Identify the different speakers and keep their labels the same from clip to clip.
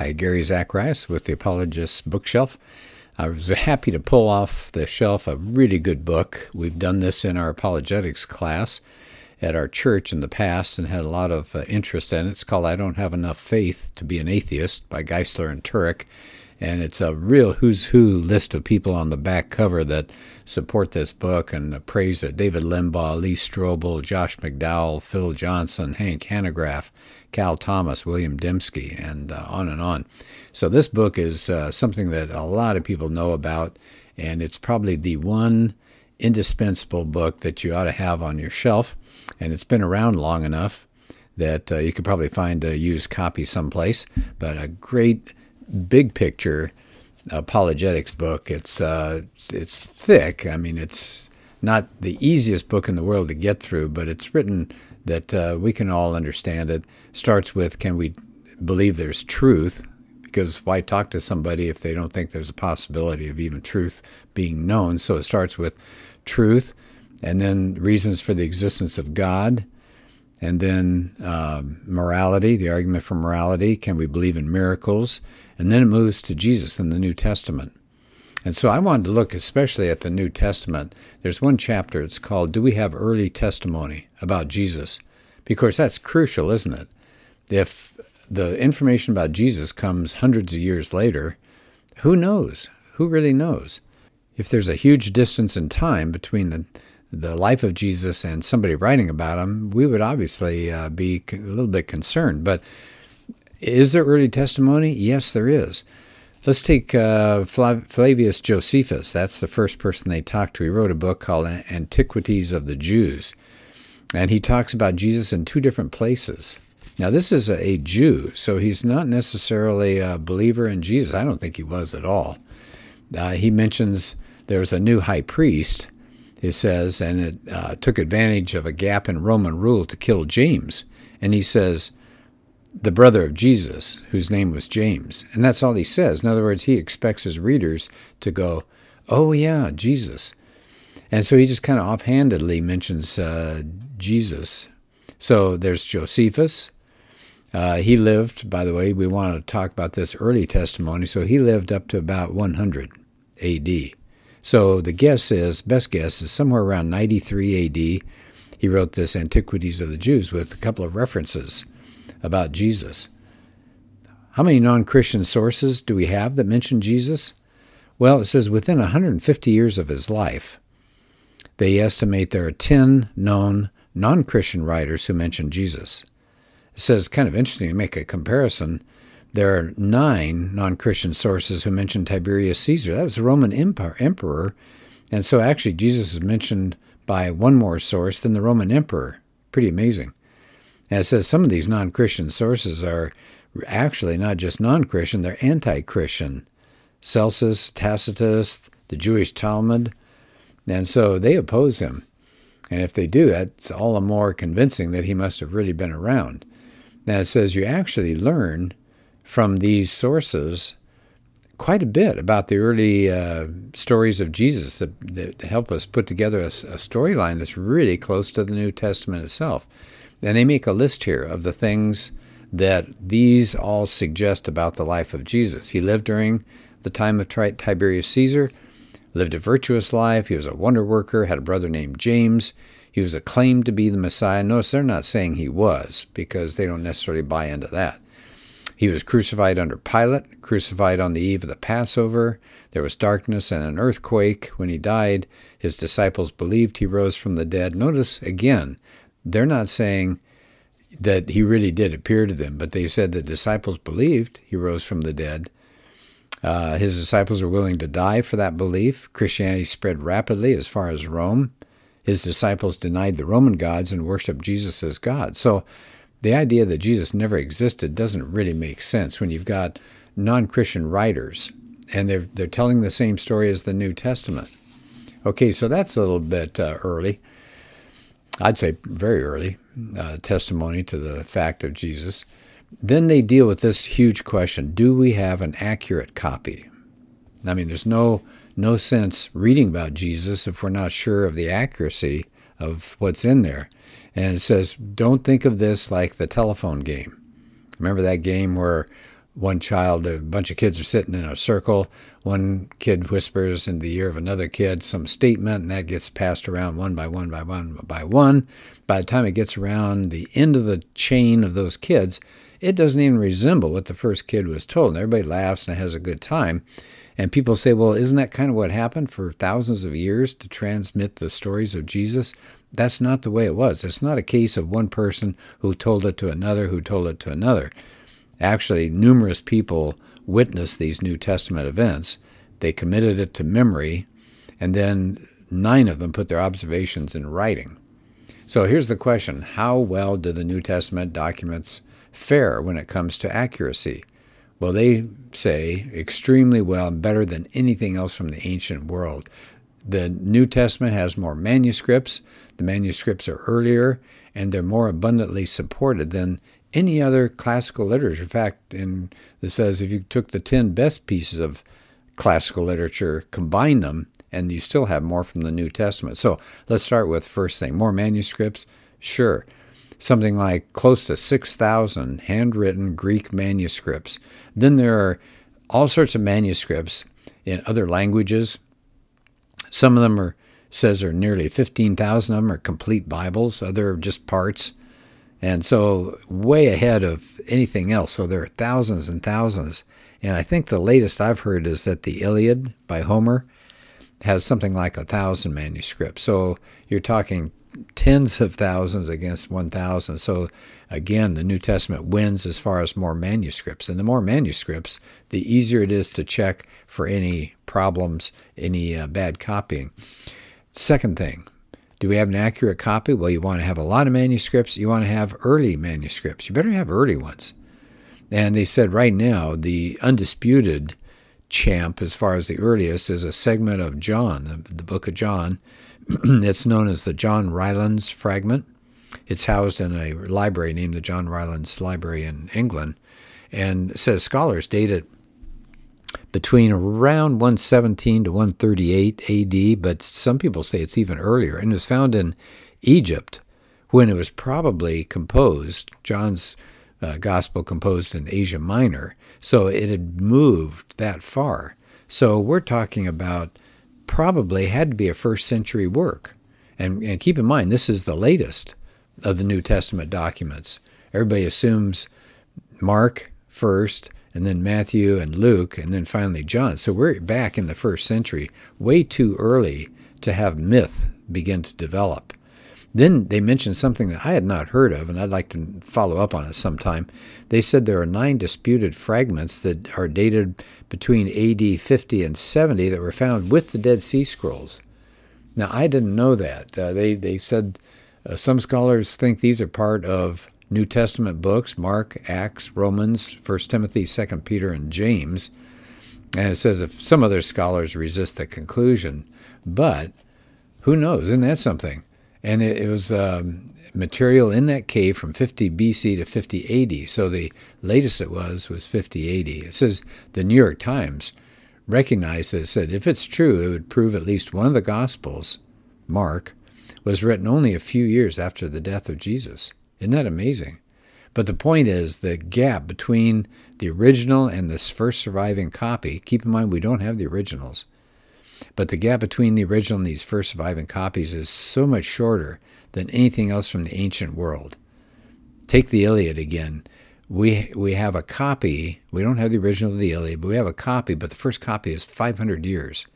Speaker 1: Hi, Gary Zacharias with the Apologist Bookshelf. I was happy to pull off the shelf a really good book. We've done this in our apologetics class at our church in the past and had a lot of uh, interest in it. It's called I Don't Have Enough Faith to Be an Atheist by Geisler and Turek. And it's a real who's who list of people on the back cover that support this book and praise it. David Limbaugh, Lee Strobel, Josh McDowell, Phil Johnson, Hank Hanegraaff, Cal Thomas, William Dembski, and uh, on and on. So this book is uh, something that a lot of people know about, and it's probably the one indispensable book that you ought to have on your shelf. And it's been around long enough that uh, you could probably find a used copy someplace. But a great big picture apologetics book. It's uh, it's thick. I mean, it's not the easiest book in the world to get through, but it's written that uh, we can all understand it. Starts with can we believe there's truth? Because why talk to somebody if they don't think there's a possibility of even truth being known? So it starts with truth, and then reasons for the existence of God, and then um, morality, the argument for morality. Can we believe in miracles? And then it moves to Jesus in the New Testament. And so I wanted to look especially at the New Testament. There's one chapter, it's called Do We Have Early Testimony About Jesus? Because that's crucial, isn't it? If the information about Jesus comes hundreds of years later, who knows? Who really knows? If there's a huge distance in time between the, the life of Jesus and somebody writing about him, we would obviously uh, be a little bit concerned. But is there early testimony? Yes, there is. Let's take uh, Flavius Josephus. That's the first person they talked to. He wrote a book called Antiquities of the Jews. And he talks about Jesus in two different places. Now, this is a Jew, so he's not necessarily a believer in Jesus. I don't think he was at all. Uh, he mentions there's a new high priest, he says, and it uh, took advantage of a gap in Roman rule to kill James. And he says, the brother of Jesus, whose name was James. And that's all he says. In other words, he expects his readers to go, oh, yeah, Jesus. And so he just kind of offhandedly mentions uh, Jesus. So there's Josephus. Uh, he lived, by the way, we want to talk about this early testimony. So he lived up to about 100 AD. So the guess is, best guess is somewhere around 93 AD. He wrote this Antiquities of the Jews with a couple of references about Jesus. How many non Christian sources do we have that mention Jesus? Well, it says within 150 years of his life, they estimate there are 10 known non Christian writers who mention Jesus. It says, kind of interesting to make a comparison. There are nine non Christian sources who mention Tiberius Caesar. That was a Roman emperor. And so actually, Jesus is mentioned by one more source than the Roman emperor. Pretty amazing. And it says some of these non Christian sources are actually not just non Christian, they're anti Christian. Celsus, Tacitus, the Jewish Talmud. And so they oppose him. And if they do, that's all the more convincing that he must have really been around. Now it says you actually learn from these sources quite a bit about the early uh, stories of Jesus that, that, help us put together a, a storyline that's really close to the New Testament itself. And they make a list here of the things that these all suggest about the life of Jesus. He lived during the time of Tiberius Caesar, lived a virtuous life. He was a wonder worker, had a brother named James. He was acclaimed to be the Messiah. Notice they're not saying he was, because they don't necessarily buy into that. He was crucified under Pilate, crucified on the eve of the Passover. There was darkness and an earthquake. When he died, his disciples believed he rose from the dead. Notice again, they're not saying that he really did appear to them, but they said the disciples believed he rose from the dead. Uh, his disciples were willing to die for that belief. Christianity spread rapidly as far as Rome. His disciples denied the Roman gods and worshiped Jesus as God. So the idea that Jesus never existed doesn't really make sense when you've got non Christian writers and they're, they're telling the same story as the New Testament. Okay, so that's a little bit uh, early. I'd say very early uh, testimony to the fact of Jesus. Then they deal with this huge question do we have an accurate copy? I mean, there's no, no sense reading about Jesus if we're not sure of the accuracy of what's in there. And it says, don't think of this like the telephone game. Remember that game where one child, a bunch of kids are sitting in a circle. One kid whispers in the ear of another kid some statement, and that gets passed around one by one by one by one. By the time it gets around the end of the chain of those kids, it doesn't even resemble what the first kid was told. And everybody laughs and has a good time. And people say, well, isn't that kind of what happened for thousands of years to transmit the stories of Jesus? That's not the way it was. It's not a case of one person who told it to another, who told it to another. Actually, numerous people witnessed these New Testament events. They committed it to memory, and then nine of them put their observations in writing. So here's the question How well do the New Testament documents fare when it comes to accuracy? Well, they say extremely well, better than anything else from the ancient world. The New Testament has more manuscripts, the manuscripts are earlier, and they're more abundantly supported than any other classical literature. In fact, in it says if you took the 10 best pieces of classical literature, combine them, and you still have more from the New Testament. So let's start with first thing more manuscripts? Sure. Something like close to 6,000 handwritten Greek manuscripts. Then there are all sorts of manuscripts in other languages. Some of them are says there are nearly 15,000 of them are complete Bibles, other are just parts. And so, way ahead of anything else. So, there are thousands and thousands. And I think the latest I've heard is that the Iliad by Homer has something like a thousand manuscripts. So, you're talking tens of thousands against 1,000. So, again, the New Testament wins as far as more manuscripts. And the more manuscripts, the easier it is to check for any problems, any uh, bad copying. Second thing, do we have an accurate copy? Well, you want to have a lot of manuscripts. You want to have early manuscripts. You better have early ones. And they said right now, the undisputed champ, as far as the earliest, is a segment of John, the, book of John. it's known as the John Rylands fragment. It's housed in a library named the John Rylands Library in England. And says scholars date it between around 117 to 138 AD, but some people say it's even earlier, and it was found in Egypt when it was probably composed. John's uh, gospel composed in Asia Minor, so it had moved that far. So we're talking about probably had to be a first century work. And, and keep in mind, this is the latest of the New Testament documents. Everybody assumes Mark first, and then Matthew and Luke, and then finally John. So we're back in the first century, way too early to have myth begin to develop. Then they mentioned something that I had not heard of, and I'd like to follow up on it sometime. They said there are nine disputed fragments that are dated between AD 50 and 70 that were found with the Dead Sea Scrolls. Now, I didn't know that. Uh, they, they said uh, some scholars think these are part of New Testament books Mark, Acts, Romans, 1 Timothy, 2 Peter, and James. And it says if some other scholars resist the conclusion, but who knows? Isn't that something? And it, it was um, material in that cave from 50 BC to 50 AD. So the latest it was was 50 AD. It says the New York Times recognized this, said if it's true, it would prove at least one of the Gospels, Mark, was written only a few years after the death of Jesus. Isn't that amazing? But the point is the gap between the original and this first surviving copy. Keep in mind, we don't have the originals. But the gap between the original and these first surviving copies is so much shorter than anything else from the ancient world. Take the Iliad again. We, we have a copy. We don't have the original of the Iliad, but we have a copy, but the first copy is 500 years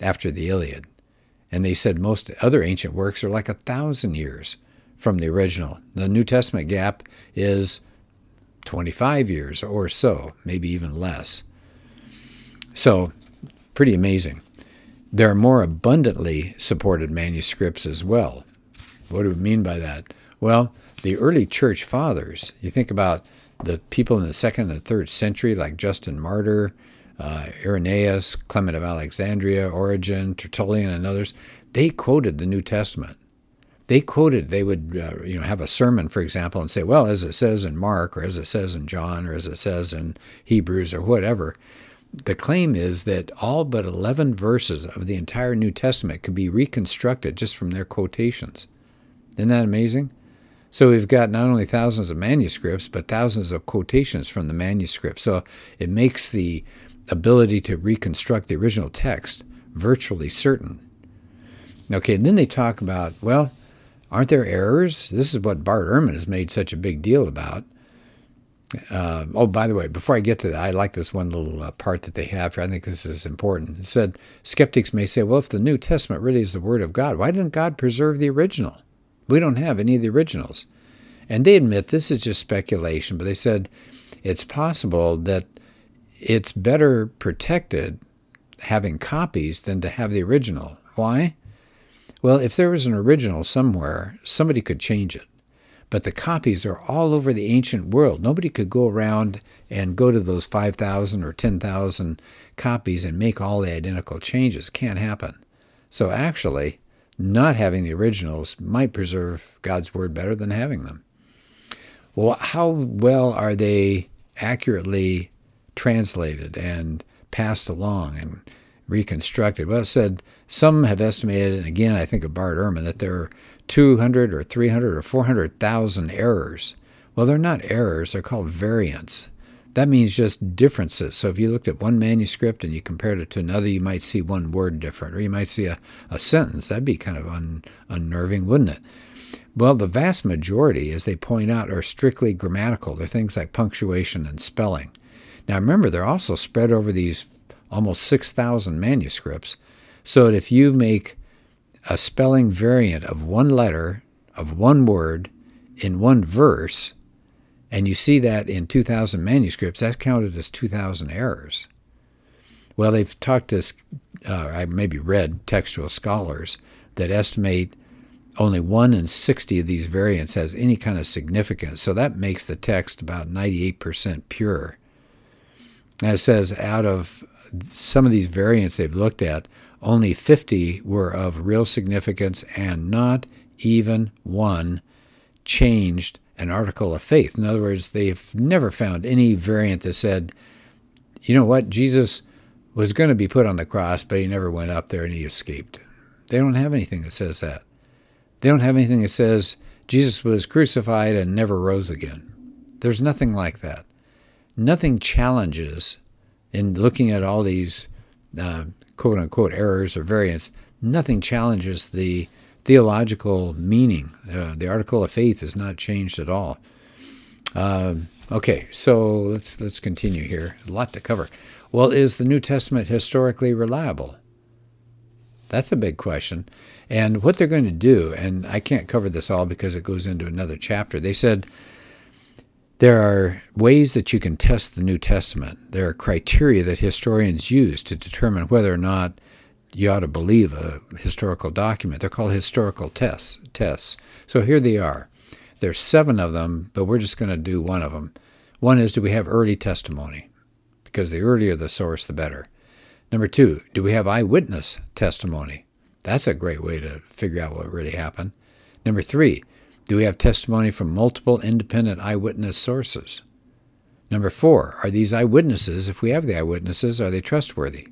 Speaker 1: after the Iliad. And they said most other ancient works are like a thousand years from the original. The New Testament gap is 25 years or so, maybe even less. So, pretty amazing. There are more abundantly supported manuscripts as well. What do we mean by that? Well, the early church fathers, you think about the people in the second and third century, like Justin Martyr, uh, Irenaeus, Clement of Alexandria, Origen, Tertullian, and others, they quoted the New Testament they quoted, they would uh, you know have a sermon, for example, and say, well, as it says in Mark, or as it says in John, or as it says in Hebrews, or whatever. The claim is that all but 11 verses of the entire New Testament could be reconstructed just from their quotations. Isn't that amazing? So we've got not only thousands of manuscripts, but thousands of quotations from the manuscript. So it makes the ability to reconstruct the original text virtually certain. Okay, and then they talk about, well, aren't there errors? This is what Bart Ehrman has made such a big deal about. Uh, oh, by the way, before I get to that, I like this one little uh, part that they have here. I think this is important. It said, skeptics may say, well, if the New Testament really is the Word of God, why didn't God preserve the original? We don't have any of the originals. And they admit this is just speculation, but they said it's possible that it's better protected having copies than to have the original. Why? Well, if there was an original somewhere, somebody could change it. But the copies are all over the ancient world. Nobody could go around and go to those 5,000 or 10,000 copies and make all the identical changes. Can't happen. So actually, not having the originals might preserve God's Word better than having them. Well, how well are they accurately translated and passed along and reconstructed? Well, it said some have estimated, and again, I think of Bart Ehrman, that there are 200 or 300 or 400,000 errors. Well, they're not errors, they're called variants. That means just differences. So if you looked at one manuscript and you compared it to another, you might see one word different, or you might see a, a sentence. That'd be kind of un, unnerving, wouldn't it? Well, the vast majority, as they point out, are strictly grammatical. They're things like punctuation and spelling. Now remember, they're also spread over these almost 6,000 manuscripts, so that if you make a spelling variant of one letter, of one word, in one verse, and you see that in 2,000 manuscripts, that's counted as 2,000 errors. Well, they've talked to, uh, I maybe read textual scholars that estimate only 1 in 60 of these variants has any kind of significance. So that makes the text about 98% pure. And it says out of some of these variants they've looked at, only 50 were of real significance, and not even one changed an article of faith. In other words, they've never found any variant that said, you know what, Jesus was going to be put on the cross, but he never went up there and he escaped. They don't have anything that says that. They don't have anything that says Jesus was crucified and never rose again. There's nothing like that. Nothing challenges in looking at all these uh, quote unquote errors or variants, nothing challenges the theological meaning. Uh, the article of faith is not changed at all. Uh, okay, so let's let's continue here. A lot to cover. Well, is the New Testament historically reliable? That's a big question. And what they're going to do, and I can't cover this all because it goes into another chapter. They said there are ways that you can test the New Testament. There are criteria that historians use to determine whether or not you ought to believe a historical document. They're called historical tests. Tests. So here they are. There's seven of them, but we're just going to do one of them. One is do we have early testimony? Because the earlier the source, the better. Number two, do we have eyewitness testimony? That's a great way to figure out what really happened. Number three, do we have testimony from multiple independent eyewitness sources? Number four, are these eyewitnesses, if we have the eyewitnesses, are they trustworthy?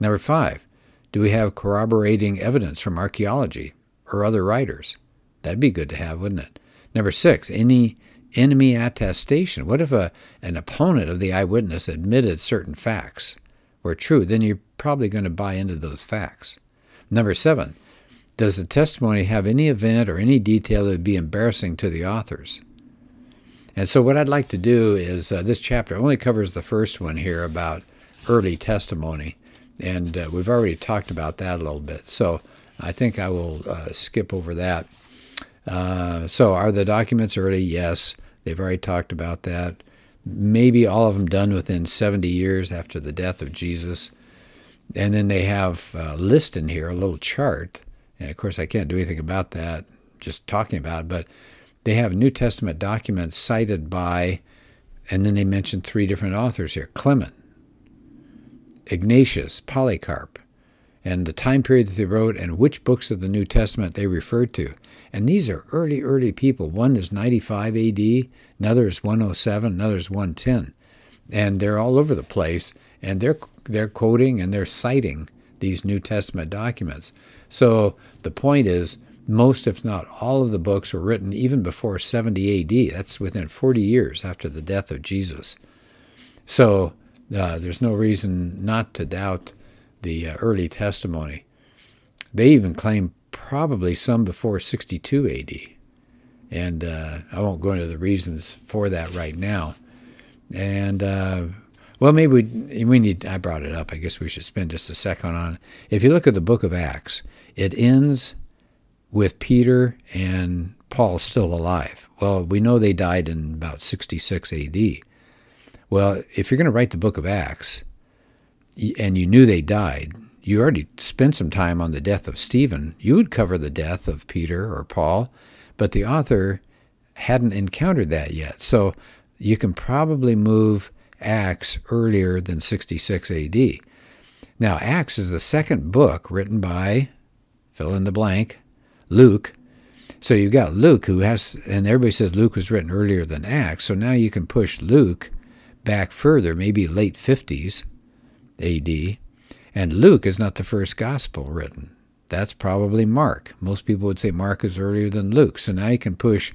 Speaker 1: Number five, do we have corroborating evidence from archaeology or other writers? That'd be good to have, wouldn't it? Number six, any enemy attestation. What if a, an opponent of the eyewitness admitted certain facts were true? Then you're probably going to buy into those facts. Number seven, does the testimony have any event or any detail that would be embarrassing to the authors? And so, what I'd like to do is uh, this chapter only covers the first one here about early testimony, and uh, we've already talked about that a little bit. So, I think I will uh, skip over that. Uh, so, are the documents early? Yes, they've already talked about that. Maybe all of them done within 70 years after the death of Jesus. And then they have a list in here, a little chart and of course, I can't do anything about that, just talking about it, but they have New Testament documents cited by, and then they mention three different authors here Clement, Ignatius, Polycarp, and the time period that they wrote and which books of the New Testament they referred to. And these are early, early people. One is 95 AD, another is 107, another is 110. And they're all over the place, and they're, they're quoting and they're citing these New Testament documents. So the point is, most, if not all, of the books were written even before 70 AD. That's within 40 years after the death of Jesus. So uh, there's no reason not to doubt the uh, early testimony. They even claim probably some before 62 AD. And uh, I won't go into the reasons for that right now. And uh, well, maybe we, we need. I brought it up. I guess we should spend just a second on. It. If you look at the book of Acts, it ends with Peter and Paul still alive. Well, we know they died in about 66 AD. Well, if you're going to write the book of Acts, and you knew they died, you already spent some time on the death of Stephen. You would cover the death of Peter or Paul, but the author hadn't encountered that yet. So you can probably move Acts earlier than 66 AD. Now, Acts is the second book written by, fill in the blank, Luke. So you've got Luke, who has, and everybody says Luke was written earlier than Acts. So now you can push Luke back further, maybe late 50s AD. And Luke is not the first gospel written. That's probably Mark. Most people would say Mark is earlier than Luke. So now you can push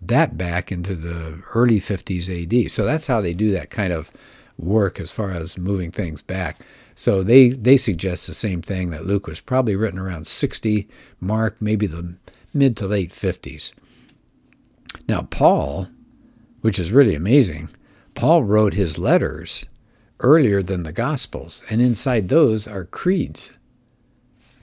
Speaker 1: that back into the early 50s AD. So that's how they do that kind of work as far as moving things back. So they, they suggest the same thing that Luke was probably written around 60, Mark maybe the mid to late 50s. Now, Paul, which is really amazing, Paul wrote his letters earlier than the Gospels, and inside those are creeds.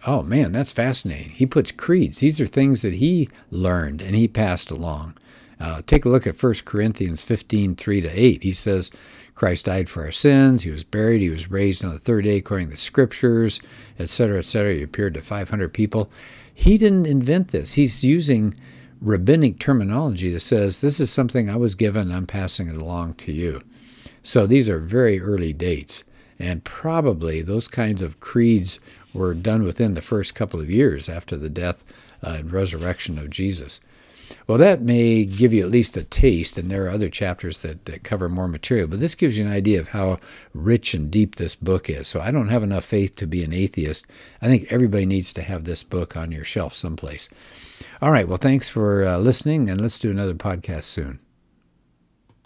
Speaker 1: Oh man, that's fascinating. He puts creeds. These are things that he learned and he passed along. Uh, take a look at 1 Corinthians 15, 3 to 8. He says, Christ died for our sins. He was buried. He was raised on the third day according to the scriptures, etc., etc. He appeared to 500 people. He didn't invent this. He's using rabbinic terminology that says, This is something I was given, I'm passing it along to you. So these are very early dates. And probably those kinds of creeds were done within the first couple of years after the death uh, and resurrection of Jesus. Well, that may give you at least a taste, and there are other chapters that, that cover more material, but this gives you an idea of how rich and deep this book is. So I don't have enough faith to be an atheist. I think everybody needs to have this book on your shelf someplace. All right, well, thanks for uh, listening, and let's do another podcast soon.